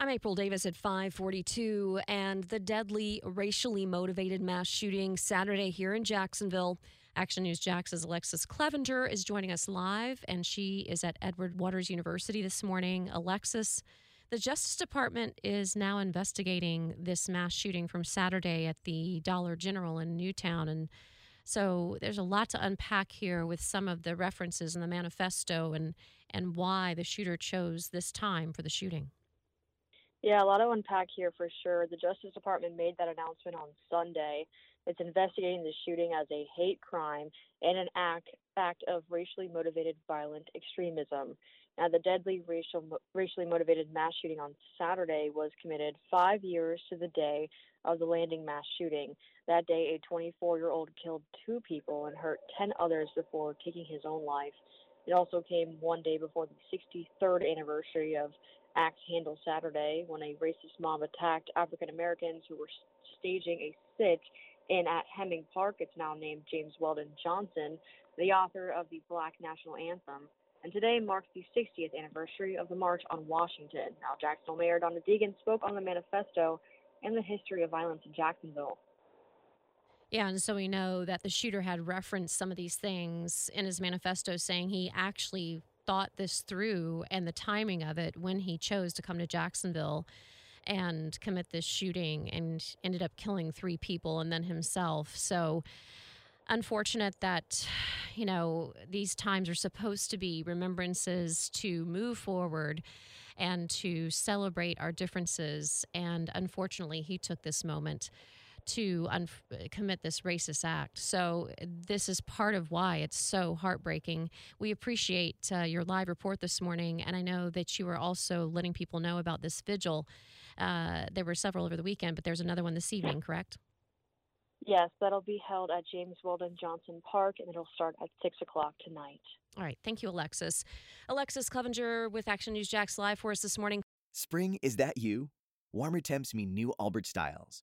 I'm April Davis at 542 and the deadly racially motivated mass shooting Saturday here in Jacksonville. Action News Jax's Alexus Cleavenger is joining us live and she is at Edward Waters University this morning. Alexus, the Justice Department is now investigating this mass shooting from Saturday at the Dollar General in Newtown and so there's a lot to unpack here with some of the references in the manifesto and and why the shooter chose this time for the shooting. Yeah, a lot to unpack here for sure. The Justice Department made that announcement on Sunday. It's investigating the shooting as a hate crime and an act act of racially motivated violent extremism. Now, the deadly racial, racially motivated mass shooting on Saturday was committed five years to the day of the landing mass shooting. That day, a 24 year old killed two people and hurt 10 others before taking his own life. It also came one day before the 63rd anniversary of Axe Handle Saturday when a racist mob attacked African Americans who were staging a sit in at Hemming Park. It's now named James Weldon Johnson, the author of the Black National Anthem. And today marks the 60th anniversary of the March on Washington. Now, Jacksonville Mayor Donna Deegan spoke on the manifesto and the history of violence in Jacksonville. Yeah, and so we know that the shooter had referenced some of these things in his manifesto, saying he actually thought this through and the timing of it when he chose to come to Jacksonville and commit this shooting and ended up killing three people and then himself. So unfortunate that you know these times are supposed to be remembrances to move forward and to celebrate our differences and unfortunately he took this moment to un- commit this racist act. So, this is part of why it's so heartbreaking. We appreciate uh, your live report this morning, and I know that you are also letting people know about this vigil. Uh, there were several over the weekend, but there's another one this evening, correct? Yes, that'll be held at James Weldon Johnson Park, and it'll start at 6 o'clock tonight. All right. Thank you, Alexus. Alexus Cleavenger with Action News Jax live for us this morning. Spring, is that you? Warmer temps mean new Allbirds styles.